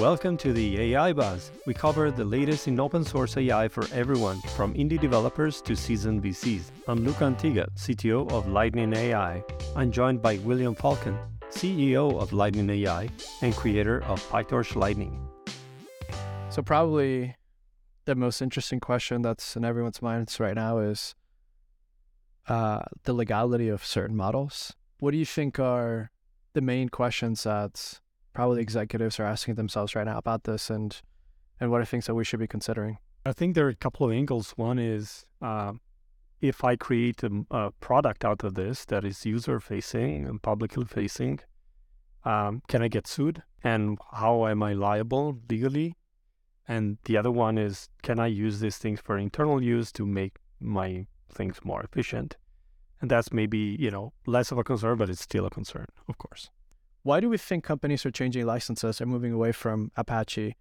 Welcome to the AI Buzz. We cover the latest in open source AI for everyone, from indie developers to seasoned VCs. I'm Luca Antiga, CTO of Lightning AI. I'm joined by William Falcon, CEO of Lightning AI and creator of PyTorch Lightning. So, probably the most interesting question that's in everyone's minds right now is uh, the legality of certain models. What do you think are the main questions that probably executives are asking themselves right now about this and and what are things that we should be considering? I think there are a couple of angles. One is uh, if I create a, a, product out of this that is user facing and publicly facing, um, can I get sued? And how am I liable legally? And the other one is can I use these things for internal use to make my things more efficient? And that's maybe, you know, less of a concern, but it's still a concern, of course. Why do we think companies are changing licenses and moving away from Apache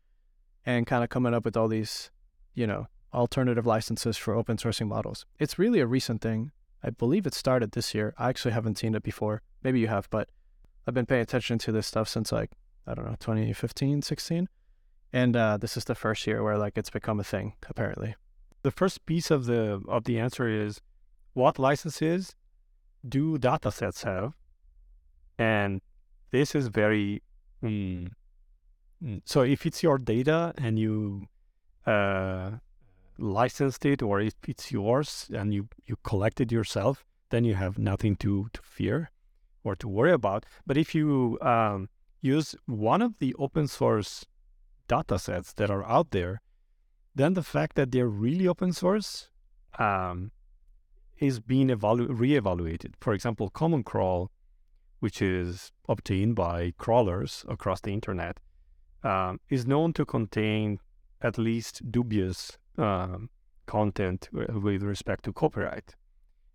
and kind of coming up with all these, you know, alternative licenses for open sourcing models? It's really a recent thing. I believe it started this year. I actually haven't seen it before. Maybe you have, but I've been paying attention to this stuff since like, I don't know, 2015, 16. And uh, this is the first year where like it's become a thing, apparently. The first piece of the of the answer is what licenses do datasets have? And this is very mm, mm, so if it's your data and you uh, licensed it or if it's yours and you you collected yourself then you have nothing to to fear or to worry about. But if you um, use one of the open source data sets that are out there then the fact that they're really open source um, is being evalu- re-evaluated. For example common crawl which is obtained by crawlers across the internet, um, is known to contain at least dubious um, content with respect to copyright.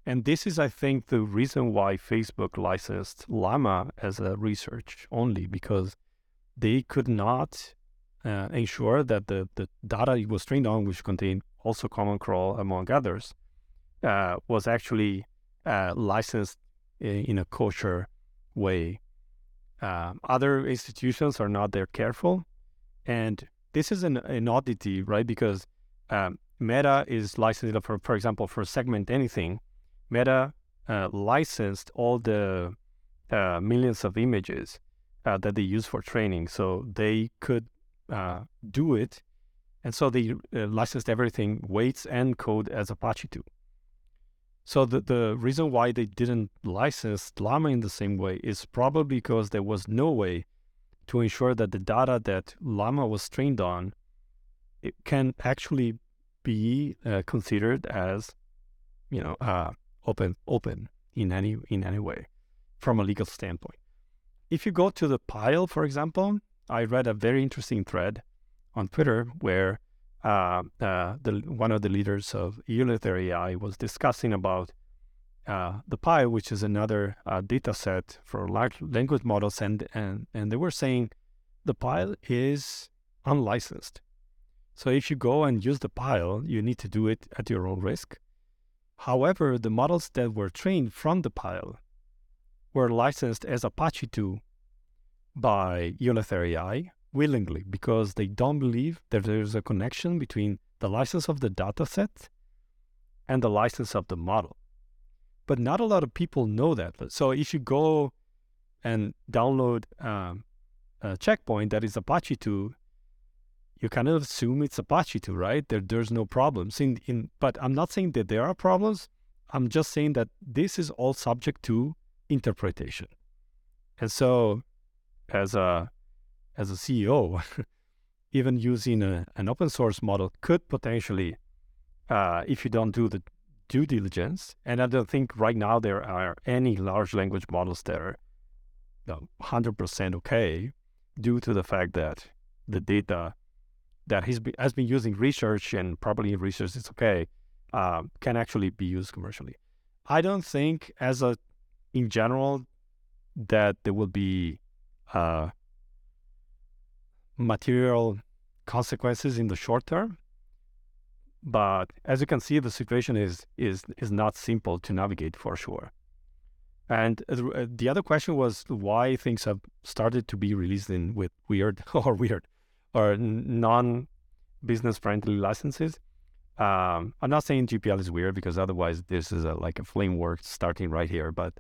And this is, I think, the reason why Facebook licensed Llama as a research only, because they could not uh, ensure that the, the data it was trained on, which contained also Common Crawl, among others, uh, was actually uh, licensed in, in a kosher way. Uh, other institutions are not there careful. And this is an, an oddity, right? Because um, Meta is licensed for, for example, for Segment Anything. Meta uh, licensed all the uh, millions of images uh, that they use for training, so they could uh, do it. And so they uh, licensed everything, weights and code as Apache 2. So the, the reason why they didn't license Llama in the same way is probably because there was no way to ensure that the data that Llama was trained on it can actually be uh, considered as, you know, uh, open open in any in any way from a legal standpoint. If you go to the pile, for example, I read a very interesting thread on Twitter where uh, uh, the, one of the leaders of Eleuther AI was discussing about uh, the Pile, which is another uh, data set for large language models, and, and, and they were saying the Pile is unlicensed. So if you go and use the Pile, you need to do it at your own risk. However, the models that were trained from the Pile were licensed as Apache 2 by Eleuther AI, willingly because they don't believe that there's a connection between the license of the dataset and the license of the model. But not a lot of people know that. So if you go and download um, a checkpoint that is Apache 2, you kind of assume it's Apache 2, right? There, there's no problems. In, in, but I'm not saying that there are problems. I'm just saying that this is all subject to interpretation. And so, as a as a CEO, even using a, an open source model could potentially, uh, if you don't do the due diligence, and I don't think right now there are any large language models that are you know, 100% okay due to the fact that the data that has been, has been using research and probably research is okay um, can actually be used commercially. I don't think, as a in general, that there will be uh, material consequences in the short term. But as you can see, the situation is is is not simple to navigate for sure. And uh, the other question was why things have started to be released in with weird or weird or non-business friendly licenses. Um, I'm not saying GPL is weird because otherwise this is a, like a framework starting right here. But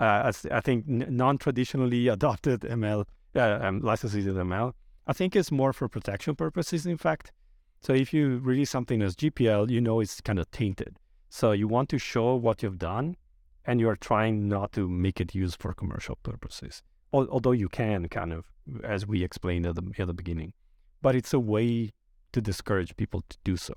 uh, I think non-traditionally adopted ML uh, um, licenses in ML, I think it's more for protection purposes. In fact, so if you release something as GPL, you know it's kind of tainted. So you want to show what you've done, and you are trying not to make it used for commercial purposes. Although you can kind of, as we explained at the at the beginning, but it's a way to discourage people to do so.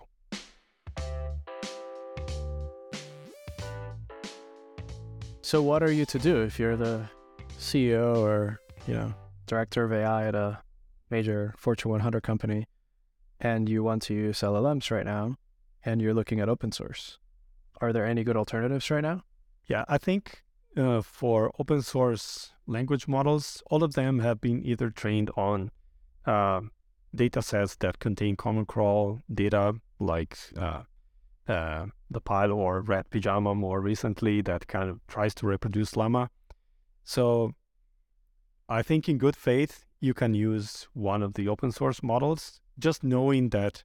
So what are you to do if you're the CEO or you know director of AI at a major Fortune 100 company? and you want to use LLMs right now and you're looking at open source, are there any good alternatives right now? Yeah, I think uh, for open source language models, all of them have been either trained on uh, data sets that contain common crawl data like uh, uh, the pile or red pajama more recently that kind of tries to reproduce llama. So I think in good faith, you can use one of the open source models just knowing that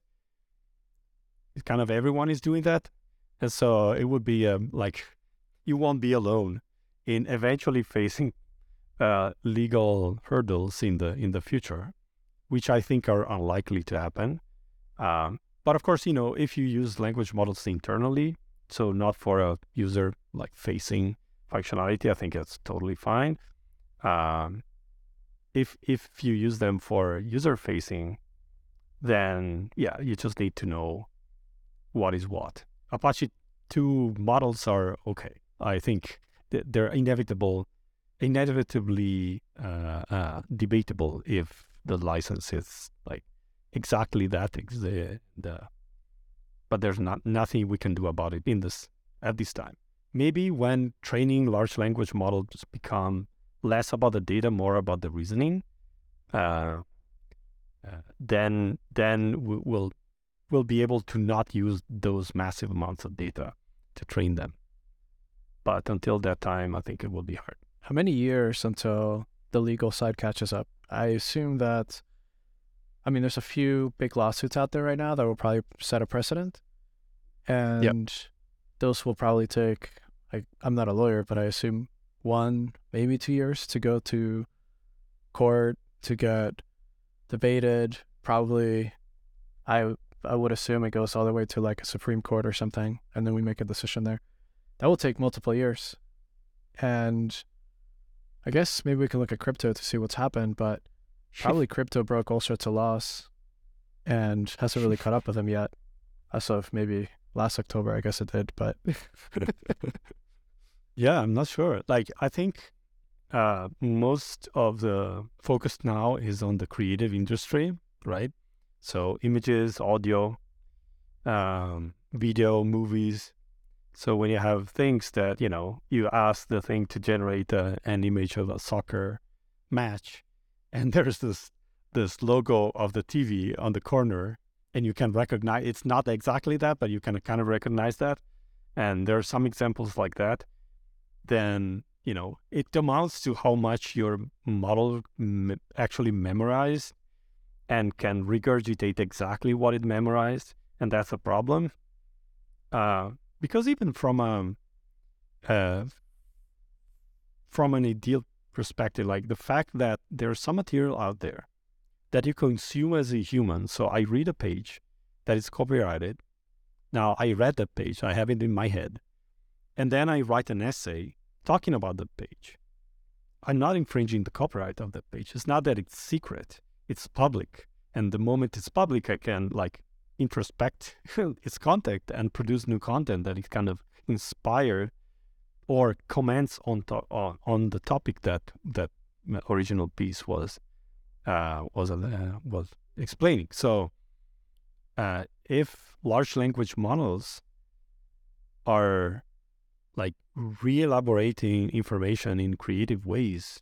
kind of everyone is doing that. And so it would be um, like you won't be alone in eventually facing uh, legal hurdles in the in the future, which I think are unlikely to happen. Um, but of course, you know, if you use language models internally, so not for a user like facing functionality, I think it's totally fine. Um, if if you use them for user facing then yeah, you just need to know what is what. Apache 2 models are okay. I think they're inevitable, inevitably uh, uh, debatable if the license is like exactly that. The, the, but there's not nothing we can do about it in this at this time. Maybe when training large language models become less about the data, more about the reasoning, uh, uh, then then we'll we'll be able to not use those massive amounts of data to train them. But until that time, I think it will be hard. How many years until the legal side catches up? I assume that. I mean, there's a few big lawsuits out there right now that will probably set a precedent, and yep. those will probably take. I, I'm not a lawyer, but I assume one, maybe two years to go to court to get debated. Probably, I I would assume it goes all the way to like a Supreme Court or something, and then we make a decision there. That will take multiple years, and I guess maybe we can look at crypto to see what's happened. But probably crypto broke all sorts of laws, and hasn't really caught up with them yet. As of maybe last October, I guess it did. But yeah, I'm not sure. Like I think uh, most of the focus now is on the creative industry, right? So images, audio, um, video, movies. So when you have things that you know, you ask the thing to generate an image of a soccer match, and there's this this logo of the TV on the corner, and you can recognize it's not exactly that, but you can kind of recognize that. And there are some examples like that. Then you know, it amounts to how much your model actually memorized and can regurgitate exactly what it memorized, and that's a problem. Uh, because even from a uh, from an ideal perspective, like the fact that there's some material out there that you consume as a human. So I read a page that is copyrighted. Now I read that page, I have it in my head, and then I write an essay talking about the page. I'm not infringing the copyright of the page. It's not that it's secret, it's public. And the moment it's public, I can like introspect its content and produce new content that is kind of inspired or comments on to- on, on the topic that that original piece was uh, was uh, was explaining. So, uh, if large language models are like re-elaborating information in creative ways,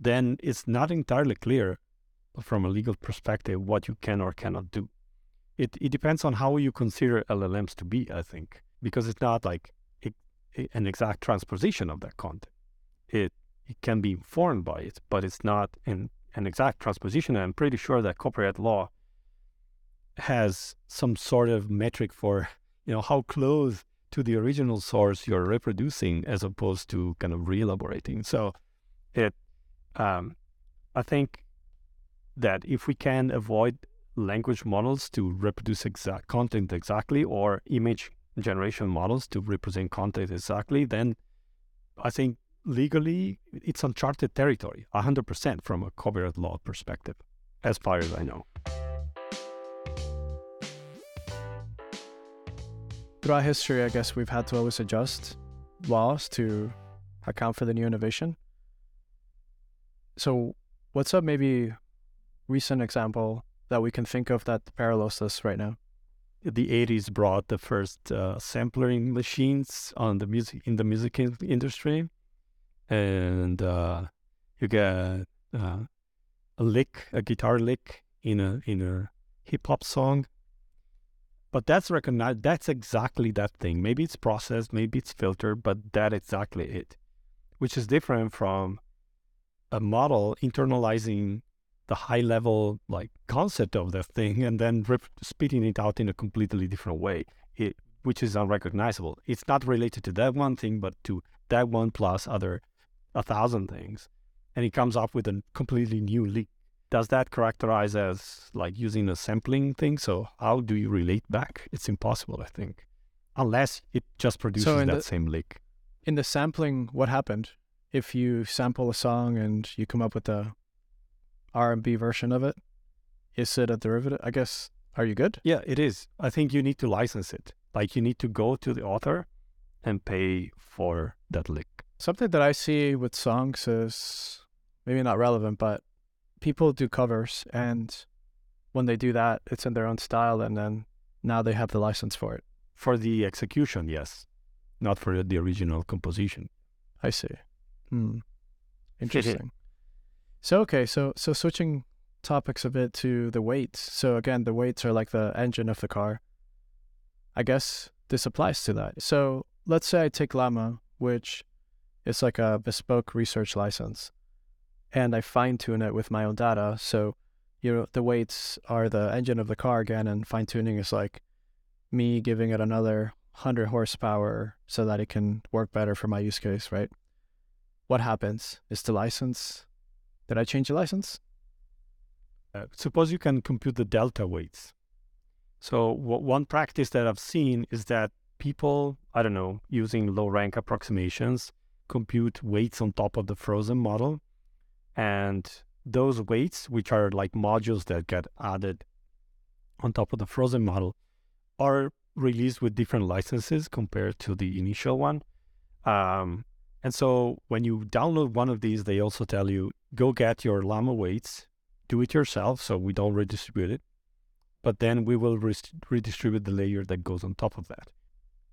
then it's not entirely clear from a legal perspective what you can or cannot do. It it depends on how you consider LLMs to be, I think, because it's not like an exact transposition of that content. It it can be informed by it, but it's not an an exact transposition. I'm pretty sure that copyright law has some sort of metric for you know how close to the original source you're reproducing as opposed to kind of re-elaborating. So it um, I think that if we can avoid language models to reproduce exact content exactly or image generation models to represent content exactly, then I think legally it's uncharted territory, 100% from a copyright law perspective, as far as I know. Throughout history, I guess we've had to always adjust laws to account for the new innovation. So, what's a maybe recent example that we can think of that parallels this right now? The 80s brought the first uh, sampling machines on the music in the music industry, and uh, you get uh, a lick, a guitar lick in a in a hip hop song, but that's recognized. That's exactly that thing. Maybe it's processed, maybe it's filtered, but that exactly it, which is different from a model internalizing the high level like concept of the thing and then rip, spitting it out in a completely different way, it, which is unrecognizable. It's not related to that one thing, but to that one plus other a thousand things, and it comes up with a completely new leak does that characterize as like using a sampling thing? So how do you relate back? It's impossible, I think, unless it just produces so that the, same lick. In the sampling, what happened? If you sample a song and you come up with a R&B version of it, is it a derivative? I guess. Are you good? Yeah, it is. I think you need to license it. Like you need to go to the author and pay for that lick. Something that I see with songs is maybe not relevant, but people do covers, and when they do that, it's in their own style, and then now they have the license for it. For the execution, yes, not for the original composition. I see. Hmm. Interesting. so okay, so so switching topics a bit to the weights. So again, the weights are like the engine of the car. I guess this applies to that. So let's say I take Llama, which is like a bespoke research license and I fine tune it with my own data. So, you know, the weights are the engine of the car again, and fine tuning is like me giving it another 100 horsepower so that it can work better for my use case, right? What happens? Is the license, did I change the license? Uh, suppose you can compute the delta weights. So, one practice that I've seen is that people, I don't know, using low rank approximations, compute weights on top of the frozen model and those weights, which are like modules that get added on top of the frozen model, are released with different licenses compared to the initial one. Um, and so when you download one of these, they also tell you go get your Llama weights, do it yourself, so we don't redistribute it. But then we will re- redistribute the layer that goes on top of that.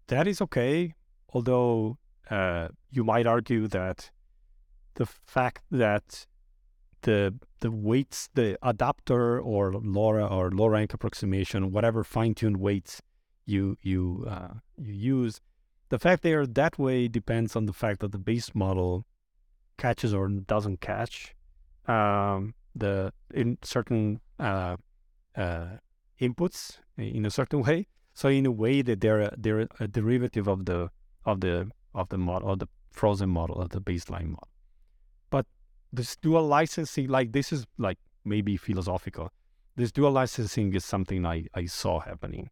That is okay, although uh, you might argue that the fact that the the weights, the adapter or LoRA or low rank approximation, whatever fine tuned weights you you uh, you use, the fact they are that way depends on the fact that the base model catches or doesn't catch um, the in certain uh, uh, inputs in a certain way. So in a way that they're they're a derivative of the of the of the model of the frozen model of the baseline model. This dual licensing, like this is like maybe philosophical. This dual licensing is something I, I saw happening.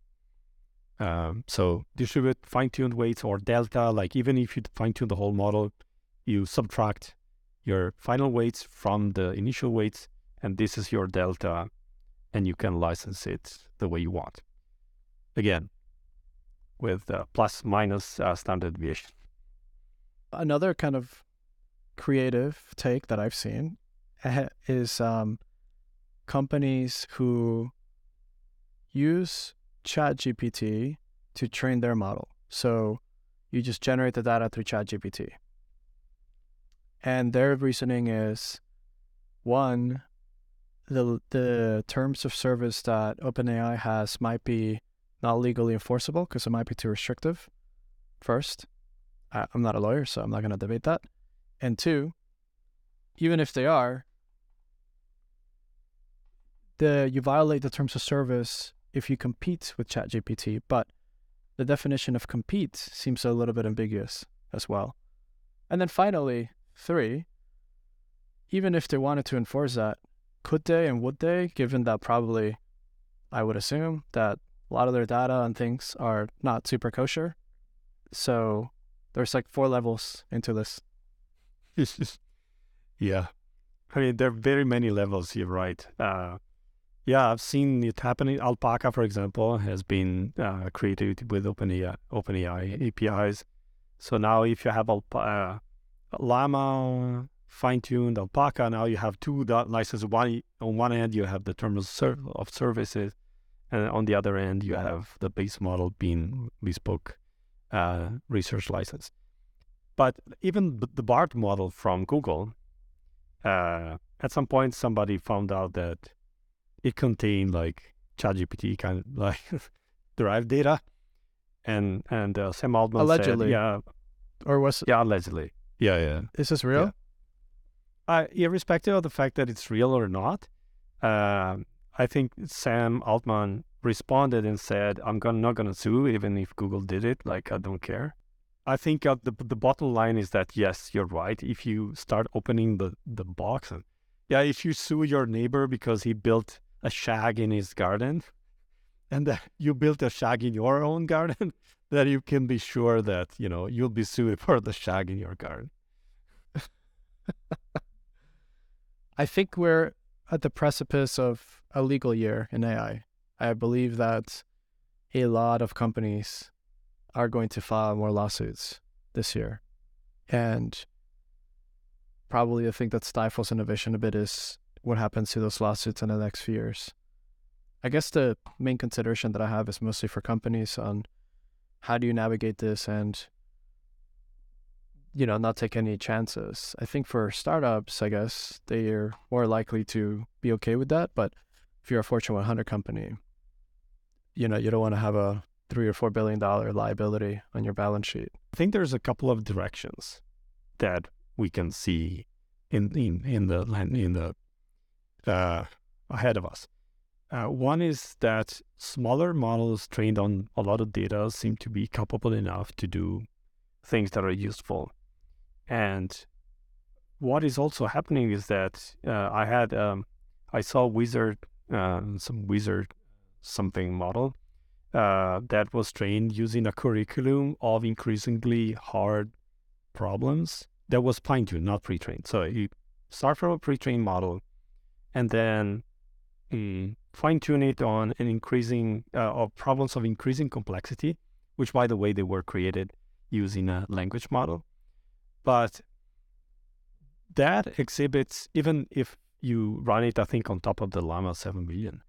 Um, so distribute fine-tuned weights or delta, like even if you fine-tune the whole model, you subtract your final weights from the initial weights, and this is your delta, and you can license it the way you want. Again, with uh, plus minus uh, standard deviation. Another kind of creative take that I've seen eh, is um, companies who use ChatGPT to train their model. So you just generate the data through ChatGPT. And their reasoning is one, the the terms of service that OpenAI has might be not legally enforceable because it might be too restrictive. First, I, I'm not a lawyer, so I'm not going to debate that. And two, even if they are, the you violate the terms of service if you compete with ChatGPT, but the definition of compete seems a little bit ambiguous as well. And then finally, three, even if they wanted to enforce that, could they and would they, given that probably I would assume that a lot of their data and things are not super kosher. So there's like four levels into this. Yeah. I mean, there are very many levels, you're right. Uh, yeah, I've seen it happening. Alpaca, for example, has been uh, created with OpenAI, OpenAI APIs. So now if you have Alpa, uh, Llama, fine-tuned Alpaca, now you have two licenses. One On one end, you have the terms of services, and on the other end, you have the base model being bespoke uh, research license. But even the Bard model from Google, uh, at some point, somebody found out that it contained like ChatGPT kind of like derived data, and and uh, Sam Altman allegedly, said, yeah, or was yeah, allegedly, yeah, yeah. Is this real? Yeah. Uh, irrespective of the fact that it's real or not, uh, I think Sam Altman responded and said, "I'm gonna, not going to sue, even if Google did it. Like I don't care." I think uh, the the bottom line is that yes, you're right. If you start opening the the box, and yeah, if you sue your neighbor because he built a shag in his garden, and that you built a shag in your own garden, then you can be sure that you know you'll be sued for the shag in your garden. I think we're at the precipice of a legal year in AI. I believe that a lot of companies are going to file more lawsuits this year. And probably the thing that stifles innovation a bit is what happens to those lawsuits in the next few years. I guess the main consideration that I have is mostly for companies on how do you navigate this and you know not take any chances. I think for startups, I guess they are more likely to be okay with that. But if you're a Fortune 100 company, you know you don't want to have a three or four billion dollar liability on your balance sheet. I think there's a couple of directions that we can see in in in the in the uh, ahead of us. Uh, one is that smaller models trained on a lot of data seem to be capable enough to do things that are useful. And what is also happening is that uh, I had um, I saw Wizard uh, some Wizard something model uh, that was trained using a curriculum of increasingly hard problems that was fine tuned, not pre trained. So you start from a pre trained model and then mm, fine tune it on an increasing uh, of problems of increasing complexity, which by the way they were created using a language model. But that exhibits even if you run it, I think, on top of the Llama 7 million,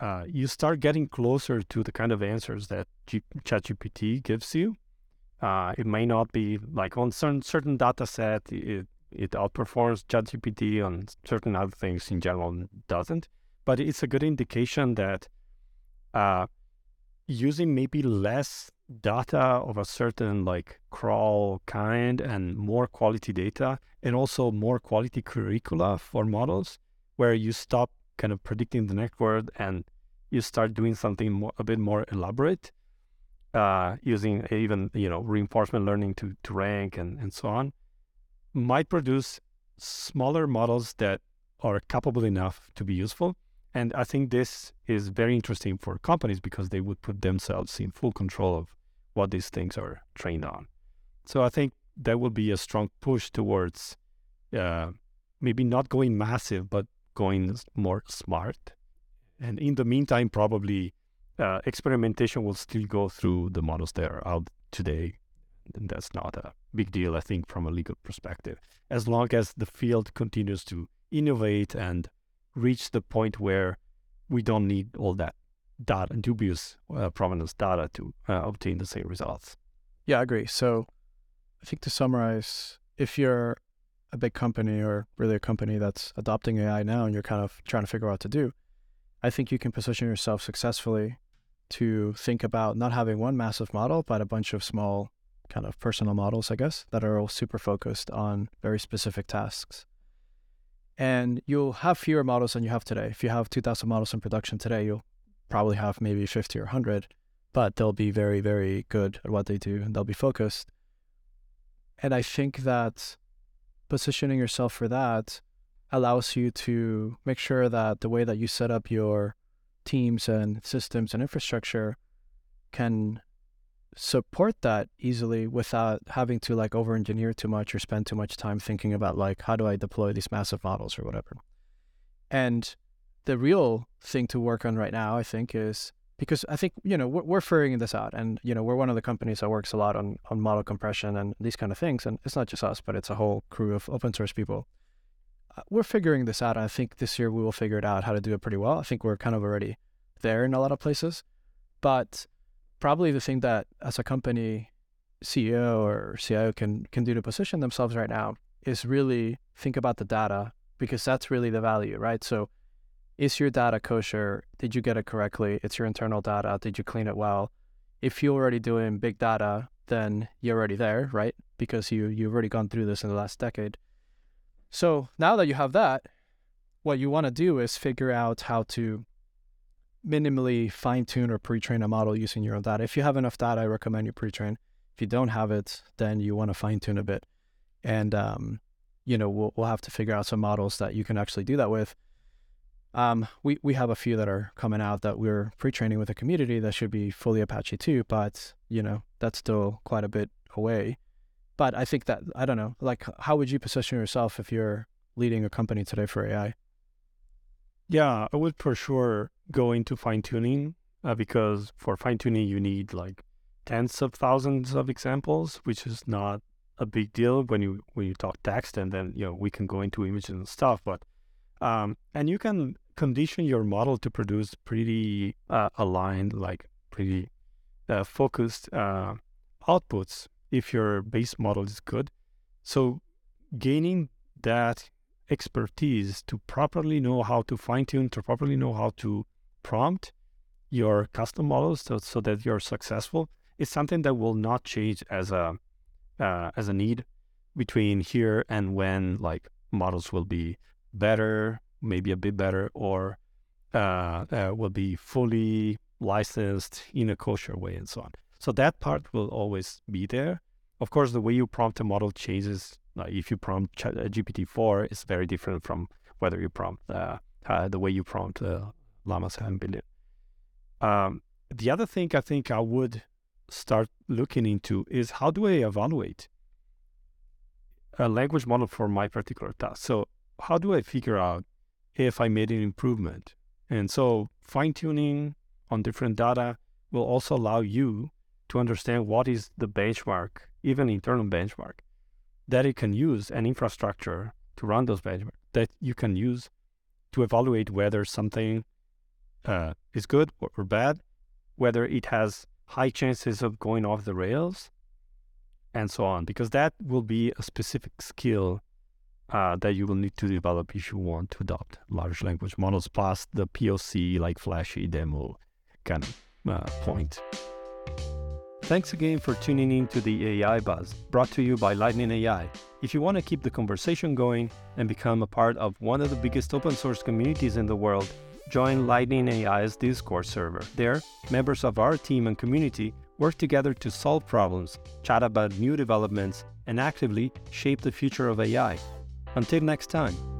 uh, you start getting closer to the kind of answers that G- ChatGPT gives you. Uh, it may not be like on certain certain data set, it it outperforms ChatGPT on certain other things in general doesn't. But it's a good indication that uh, using maybe less data of a certain like crawl kind and more quality data and also more quality curricula for models where you stop kind of predicting the next word and you start doing something more, a bit more elaborate uh, using even you know reinforcement learning to, to rank and, and so on might produce smaller models that are capable enough to be useful. And I think this is very interesting for companies because they would put themselves in full control of what these things are trained on. So I think there will be a strong push towards uh, maybe not going massive, but going more smart. And in the meantime, probably uh, experimentation will still go through the models that are out today then that's not a big deal, I think, from a legal perspective. As long as the field continues to innovate and reach the point where we don't need all that data, dubious uh, provenance data to uh, obtain the same results. Yeah, I agree. So I think to summarize, if you're a big company or really a company that's adopting AI now and you're kind of trying to figure out what to do, I think you can position yourself successfully to think about not having one massive model, but a bunch of small kind of personal models, I guess, that are all super focused on very specific tasks. And you'll have fewer models than you have today. If you have 2,000 models in production today, you'll probably have maybe 50 or 100, but they'll be very, very good at what they do and they'll be focused. And I think that positioning yourself for that allows you to make sure that the way that you set up your teams and systems and infrastructure can support that easily without having to like over engineer too much or spend too much time thinking about like how do I deploy these massive models or whatever. And the real thing to work on right now, I think, is because I think you know we're, we're figuring this out, and you know we're one of the companies that works a lot on on model compression and these kind of things, and it's not just us, but it's a whole crew of open source people. Uh, we're figuring this out. I think this year we will figure it out how to do it pretty well. I think we're kind of already there in a lot of places, but probably the thing that as a company CEO or CIO can can do to position themselves right now is really think about the data because that's really the value, right? So is your data kosher? Did you get it correctly? It's your internal data. Did you clean it well? If you're already doing big data, then you're already there, right? Because you you've already gone through this in the last decade. So now that you have that, what you want to do is figure out how to minimally fine tune or pre train a model using your own data. If you have enough data, I recommend you pre train. If you don't have it, then you want to fine tune a bit. And, um, you know, we'll, we'll have to figure out some models that you can actually do that with. Um, we, we have a few that are coming out that we're pre-training with a community that should be fully Apache 2, but you know, that's still quite a bit away. But I think that, I don't know, like how would you position yourself if you're leading a company today for AI? Yeah, I would for sure go into fine tuning uh, because for fine tuning, you need like tens of thousands of examples, which is not a big deal when you when you talk text and then you know we can go into images and stuff but um and you can condition your model to produce pretty uh, aligned, like pretty uh, focused uh, outputs if your base model is good. So gaining that expertise to properly know how to fine tune, to properly know how to prompt your custom models so, so that you're successful is something that will not change as a uh, as a need between here and when like models will be better maybe a bit better, or uh, uh, will be fully licensed in a kosher way and so on. So that part will always be there. Of course, the way you prompt a model changes. Uh, if you prompt Ch- uh, GPT-4, it's very different from whether you prompt uh, uh, the way you prompt Llama 7 billion. Um, the other thing I think I would start looking into is how do I evaluate a language model for my particular task? So how do I figure out if I made an improvement. And so fine tuning on different data will also allow you to understand what is the benchmark, even internal benchmark, that it can use an infrastructure to run those benchmarks that you can use to evaluate whether something uh, is good or, or bad, whether it has high chances of going off the rails, and so on, because that will be a specific skill uh, that you will need to develop if you want to adopt large language models plus the POC like flashy demo kind of uh, point. Thanks again for tuning in to the AI Buzz, brought to you by Lightning AI. If you want to keep the conversation going and become a part of one of the biggest open source communities in the world, join Lightning AI's Discord server. There, members of our team and community work together to solve problems, chat about new developments, and actively shape the future of AI. Until next time.